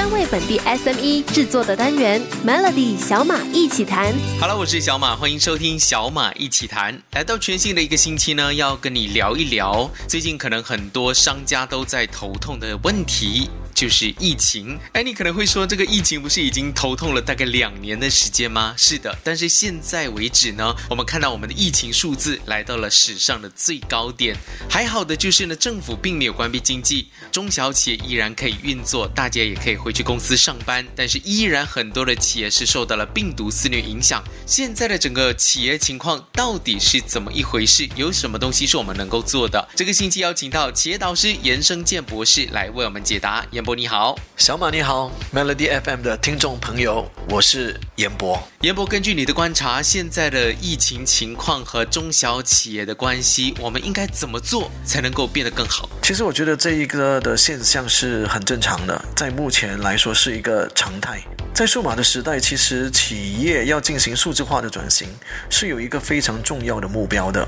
专为本地 SME 制作的单元 Melody 小马一起谈。Hello，我是小马，欢迎收听小马一起谈。来到全新的一个星期呢，要跟你聊一聊最近可能很多商家都在头痛的问题。就是疫情，哎，你可能会说，这个疫情不是已经头痛了大概两年的时间吗？是的，但是现在为止呢，我们看到我们的疫情数字来到了史上的最高点。还好的就是呢，政府并没有关闭经济，中小企业依然可以运作，大家也可以回去公司上班。但是依然很多的企业是受到了病毒肆虐影响。现在的整个企业情况到底是怎么一回事？有什么东西是我们能够做的？这个星期邀请到企业导师严生健博士来为我们解答。严博。你好，小马你好，Melody FM 的听众朋友，我是严博。严博，根据你的观察，现在的疫情情况和中小企业的关系，我们应该怎么做才能够变得更好？其实我觉得这一个的现象是很正常的，在目前来说是一个常态。在数码的时代，其实企业要进行数字化的转型，是有一个非常重要的目标的，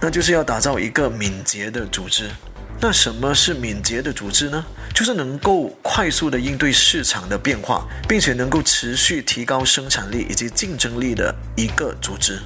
那就是要打造一个敏捷的组织。那什么是敏捷的组织呢？就是能够快速的应对市场的变化，并且能够持续提高生产力以及竞争力的一个组织。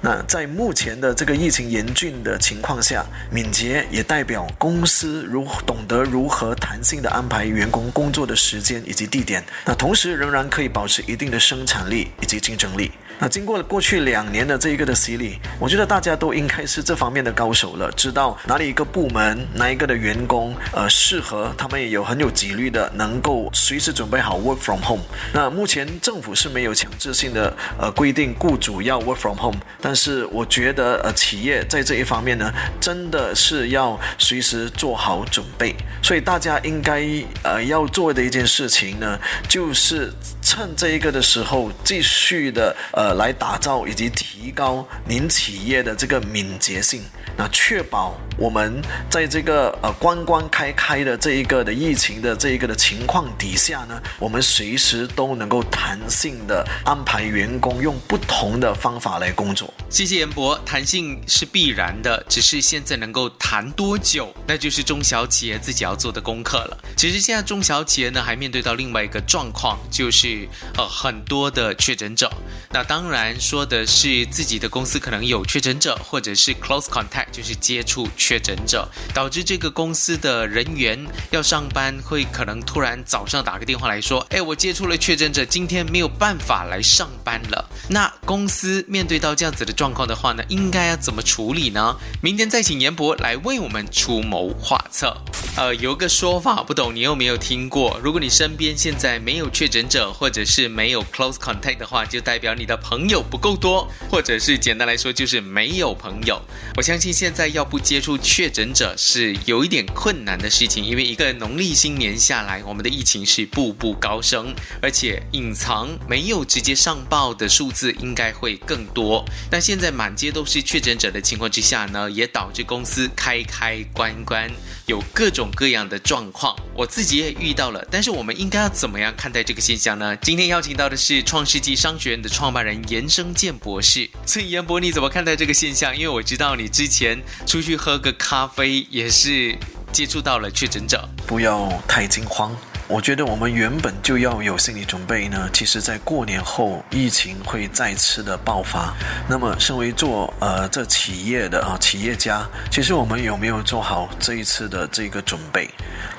那在目前的这个疫情严峻的情况下，敏捷也代表公司如懂得如何弹性的安排员工工作的时间以及地点，那同时仍然可以保持一定的生产力以及竞争力。那经过了过去两年的这一个的洗礼，我觉得大家都应该是这方面的高手了，知道哪里一个部门哪一个的员工呃适合，他们也有很有纪律的，能够随时准备好 work from home。那目前政府是没有强制性的呃规定雇主要 work from home，但是我觉得呃企业在这一方面呢，真的是要随时做好准备。所以大家应该呃要做的一件事情呢，就是趁这一个的时候继续的呃。来打造以及提高您企业的这个敏捷性，那确保我们在这个呃关关开开的这一个的疫情的这一个的情况底下呢，我们随时都能够弹性的安排员工用不同的方法来工作。谢谢严博，弹性是必然的，只是现在能够弹多久，那就是中小企业自己要做的功课了。其实现在中小企业呢，还面对到另外一个状况，就是呃很多的确诊者。那当然说的是自己的公司可能有确诊者，或者是 close contact，就是接触确诊者，导致这个公司的人员要上班，会可能突然早上打个电话来说，哎，我接触了确诊者，今天没有办法来上班了。那公司面对到这样子的状况的话呢，应该要怎么处理呢？明天再请严博来为我们出谋划策。呃，有个说法，不懂你有没有听过？如果你身边现在没有确诊者，或者是没有 close contact 的话，就代表你的朋友不够多，或者是简单来说就是没有朋友。我相信现在要不接触确诊者是有一点困难的事情，因为一个农历新年下来，我们的疫情是步步高升，而且隐藏没有直接上报的数字应该会更多。但现在满街都是确诊者的情况之下呢，也导致公司开开关关有各种。各样的状况，我自己也遇到了。但是我们应该要怎么样看待这个现象呢？今天邀请到的是创世纪商学院的创办人严生健博士。所以严博，你怎么看待这个现象？因为我知道你之前出去喝个咖啡也是接触到了确诊者。不要太惊慌。我觉得我们原本就要有心理准备呢。其实，在过年后，疫情会再次的爆发。那么，身为做呃这企业的啊企业家，其实我们有没有做好这一次的这个准备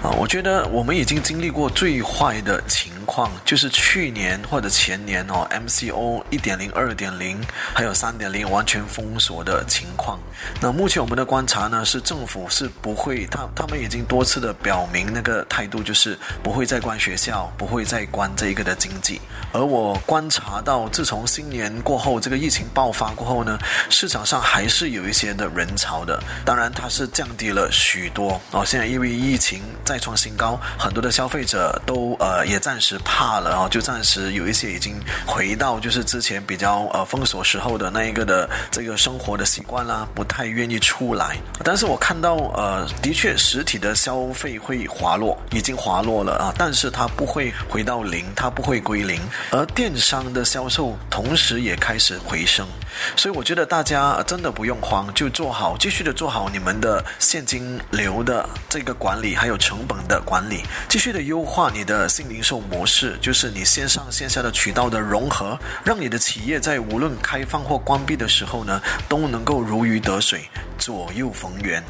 啊？我觉得我们已经经历过最坏的情况，就是去年或者前年哦，MCO 一点零、二点零还有三点零完全封锁的情况。那目前我们的观察呢，是政府是不会，他他们已经多次的表明那个态度，就是不会。会再关学校，不会再关这一个的经济。而我观察到，自从新年过后，这个疫情爆发过后呢，市场上还是有一些的人潮的。当然，它是降低了许多哦。现在因为疫情再创新高，很多的消费者都呃也暂时怕了啊，就暂时有一些已经回到就是之前比较呃封锁时候的那一个的这个生活的习惯啦，不太愿意出来。但是我看到呃，的确实体的消费会滑落，已经滑落了啊，但是它不会回到零，它不会归零。而电商的销售同时也开始回升，所以我觉得大家真的不用慌，就做好继续的做好你们的现金流的这个管理，还有成本的管理，继续的优化你的新零售模模式，就是你线上线下的渠道的融合，让你的企业在无论开放或关闭的时候呢，都能够如鱼得水，左右逢源。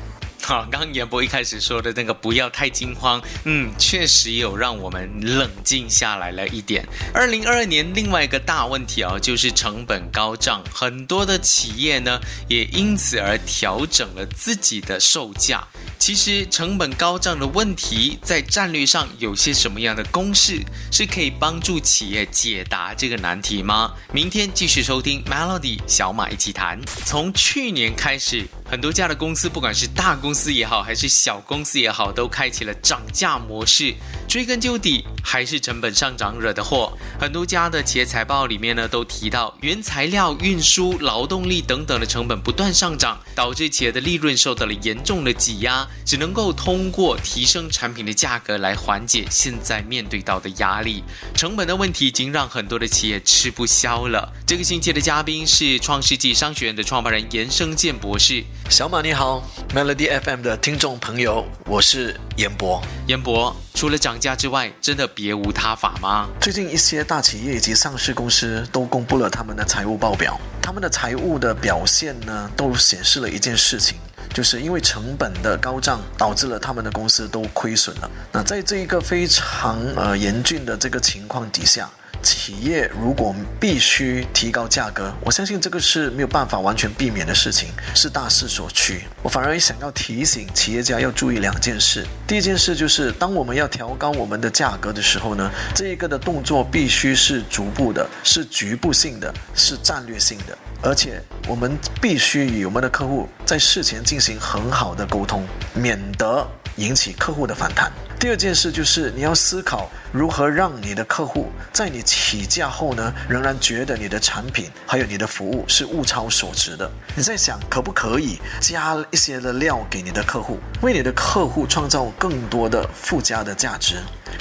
好，刚严博一开始说的那个不要太惊慌，嗯，确实有让我们冷静下来了一点。二零二二年另外一个大问题啊，就是成本高涨，很多的企业呢也因此而调整了自己的售价。其实成本高涨的问题，在战略上有些什么样的公式是可以帮助企业解答这个难题吗？明天继续收听 Melody 小马一起谈。从去年开始，很多家的公司，不管是大公司也好，还是小公司也好，都开启了涨价模式。追根究底，还是成本上涨惹的祸。很多家的企业财报里面呢，都提到原材料、运输、劳动力等等的成本不断上涨，导致企业的利润受到了严重的挤压，只能够通过提升产品的价格来缓解现在面对到的压力。成本的问题已经让很多的企业吃不消了。这个星期的嘉宾是创世纪商学院的创办人严生健博士。小马你好，Melody FM 的听众朋友，我是严博。严博，除了涨价之外，真的别无他法吗？最近一些大企业以及上市公司都公布了他们的财务报表，他们的财务的表现呢，都显示了一件事情，就是因为成本的高涨，导致了他们的公司都亏损了。那在这一个非常呃严峻的这个情况底下。企业如果必须提高价格，我相信这个是没有办法完全避免的事情，是大势所趋。我反而想要提醒企业家要注意两件事。第一件事就是，当我们要调高我们的价格的时候呢，这一个的动作必须是逐步的，是局部性的，是战略性的，而且我们必须与我们的客户在事前进行很好的沟通，免得引起客户的反弹。第二件事就是你要思考如何让你的客户在你起价后呢，仍然觉得你的产品还有你的服务是物超所值的。你在想可不可以加一些的料给你的客户，为你的客户创造更多的附加的价值。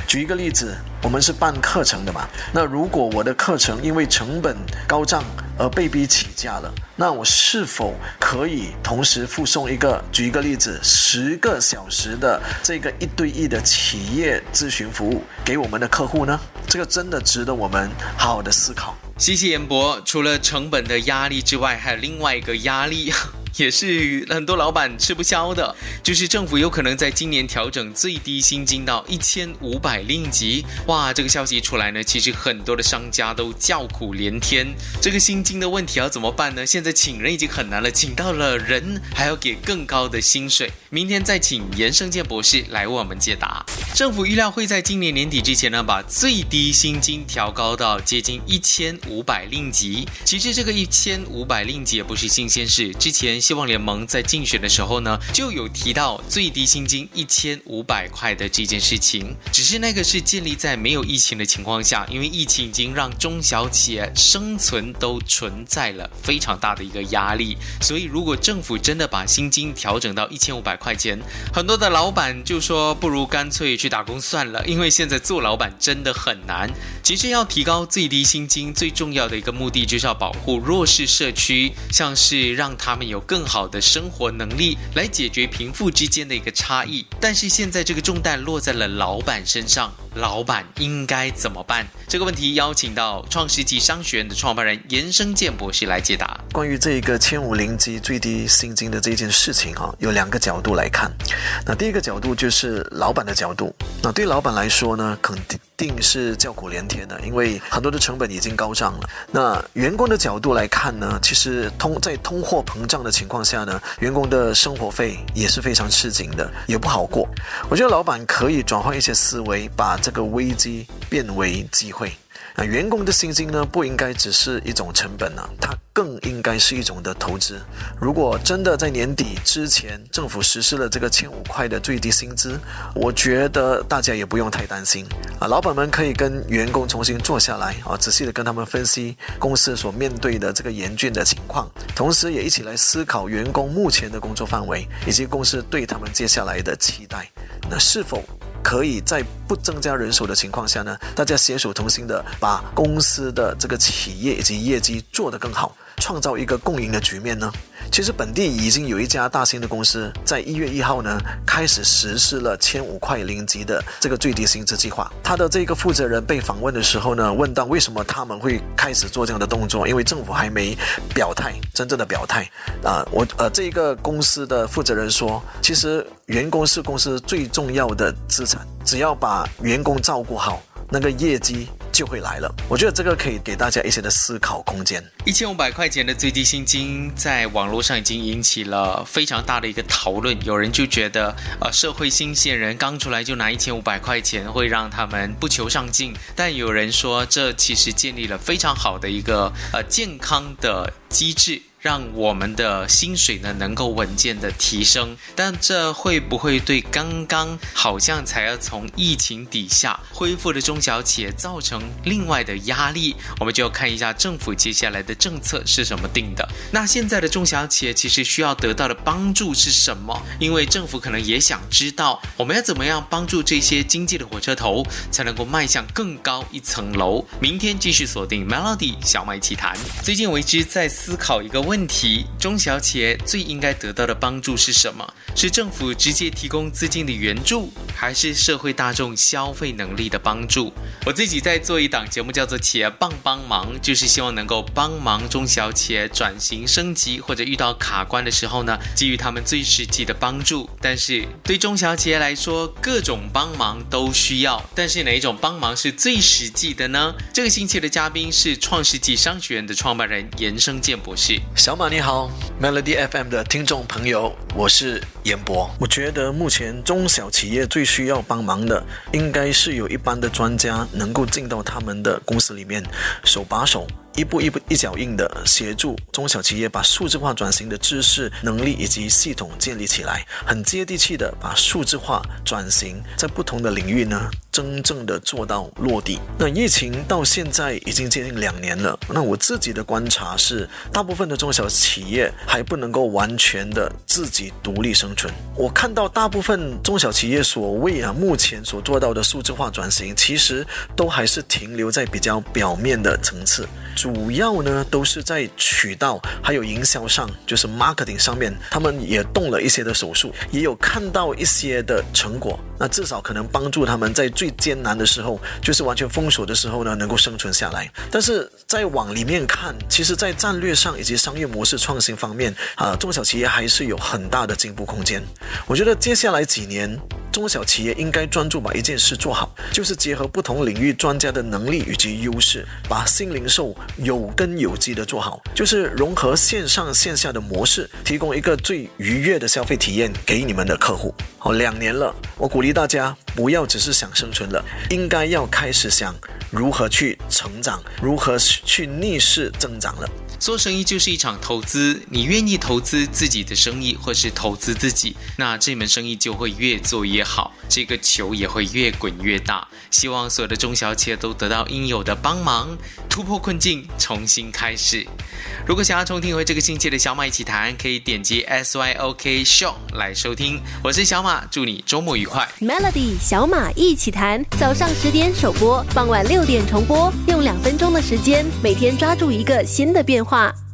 举一个例子，我们是办课程的嘛，那如果我的课程因为成本高涨，而被逼请假了，那我是否可以同时附送一个？举一个例子，十个小时的这个一对一的企业咨询服务给我们的客户呢？这个真的值得我们好好的思考。谢谢严博，除了成本的压力之外，还有另外一个压力。也是很多老板吃不消的，就是政府有可能在今年调整最低薪金到一千五百令吉。哇，这个消息出来呢，其实很多的商家都叫苦连天。这个薪金的问题要怎么办呢？现在请人已经很难了，请到了人还要给更高的薪水。明天再请严生健博士来为我们解答。政府预料会在今年年底之前呢，把最低薪金调高到接近一千五百令吉。其实这个一千五百令吉也不是新鲜事，之前。希望联盟在竞选的时候呢，就有提到最低薪金一千五百块的这件事情。只是那个是建立在没有疫情的情况下，因为疫情已经让中小企业生存都存在了非常大的一个压力。所以，如果政府真的把薪金调整到一千五百块钱，很多的老板就说不如干脆去打工算了，因为现在做老板真的很难。其实要提高最低薪金，最重要的一个目的就是要保护弱势社区，像是让他们有。更好的生活能力来解决贫富之间的一个差异，但是现在这个重担落在了老板身上，老板应该怎么办？这个问题邀请到创世纪商学院的创办人严生健博士来解答。关于这一个千五零级最低薪金的这件事情哈，有两个角度来看。那第一个角度就是老板的角度，那对老板来说呢，肯定定是叫苦连天的，因为很多的成本已经高涨了。那员工的角度来看呢，其实通在通货膨胀的情况下呢，员工的生活费也是非常吃紧的，也不好过。我觉得老板可以转换一些思维，把这个危机变为机会。啊，员工的薪金呢，不应该只是一种成本啊，它更应该是一种的投资。如果真的在年底之前，政府实施了这个千五块的最低薪资，我觉得大家也不用太担心啊。老板们可以跟员工重新坐下来啊，仔细的跟他们分析公司所面对的这个严峻的情况，同时也一起来思考员工目前的工作范围以及公司对他们接下来的期待。那是否？可以在不增加人手的情况下呢，大家携手同心的把公司的这个企业以及业绩做得更好，创造一个共赢的局面呢？其实本地已经有一家大型的公司在一月一号呢开始实施了千五块零级的这个最低薪资计划。他的这个负责人被访问的时候呢，问到为什么他们会开始做这样的动作？因为政府还没表态，真正的表态啊。我呃，这一个公司的负责人说，其实员工是公司最重要的资产，只要把员工照顾好，那个业绩。就会来了。我觉得这个可以给大家一些的思考空间。一千五百块钱的最低薪金在网络上已经引起了非常大的一个讨论。有人就觉得，呃，社会新鲜人刚出来就拿一千五百块钱，会让他们不求上进。但有人说，这其实建立了非常好的一个呃健康的机制。让我们的薪水呢能够稳健的提升，但这会不会对刚刚好像才要从疫情底下恢复的中小企业造成另外的压力？我们就要看一下政府接下来的政策是什么定的。那现在的中小企业其实需要得到的帮助是什么？因为政府可能也想知道，我们要怎么样帮助这些经济的火车头才能够迈向更高一层楼？明天继续锁定 Melody 小麦奇谈。最近为之在思考一个。问问题：中小企业最应该得到的帮助是什么？是政府直接提供资金的援助，还是社会大众消费能力的帮助？我自己在做一档节目，叫做《企业帮帮忙》，就是希望能够帮忙中小企业转型升级，或者遇到卡关的时候呢，给予他们最实际的帮助。但是对中小企业来说，各种帮忙都需要，但是哪一种帮忙是最实际的呢？这个星期的嘉宾是创世纪商学院的创办人严生健博士。小马你好，Melody FM 的听众朋友，我是严博。我觉得目前中小企业最需要帮忙的，应该是有一般的专家能够进到他们的公司里面，手把手。一步一步一脚印的协助中小企业把数字化转型的知识、能力以及系统建立起来，很接地气的把数字化转型在不同的领域呢，真正的做到落地。那疫情到现在已经接近两年了，那我自己的观察是，大部分的中小企业还不能够完全的自己独立生存。我看到大部分中小企业所谓啊目前所做到的数字化转型，其实都还是停留在比较表面的层次。主要呢都是在渠道还有营销上，就是 marketing 上面，他们也动了一些的手术，也有看到一些的成果。那至少可能帮助他们在最艰难的时候，就是完全封锁的时候呢，能够生存下来。但是再往里面看，其实，在战略上以及商业模式创新方面啊，中小企业还是有很大的进步空间。我觉得接下来几年。中小企业应该专注把一件事做好，就是结合不同领域专家的能力以及优势，把新零售有根有基的做好，就是融合线上线下的模式，提供一个最愉悦的消费体验给你们的客户。好，两年了，我鼓励大家不要只是想生存了，应该要开始想如何去成长，如何去逆势增长了。做生意就是一场投资，你愿意投资自己的生意，或是投资自己，那这门生意就会越做越好，这个球也会越滚越大。希望所有的中小企业都得到应有的帮忙，突破困境，重新开始。如果想要重听回这个星期的小马一起谈，可以点击 S Y O K Show 来收听。我是小马，祝你周末愉快。Melody 小马一起谈，早上十点首播，傍晚六点重播，用两分钟的时间，每天抓住一个新的变化。话。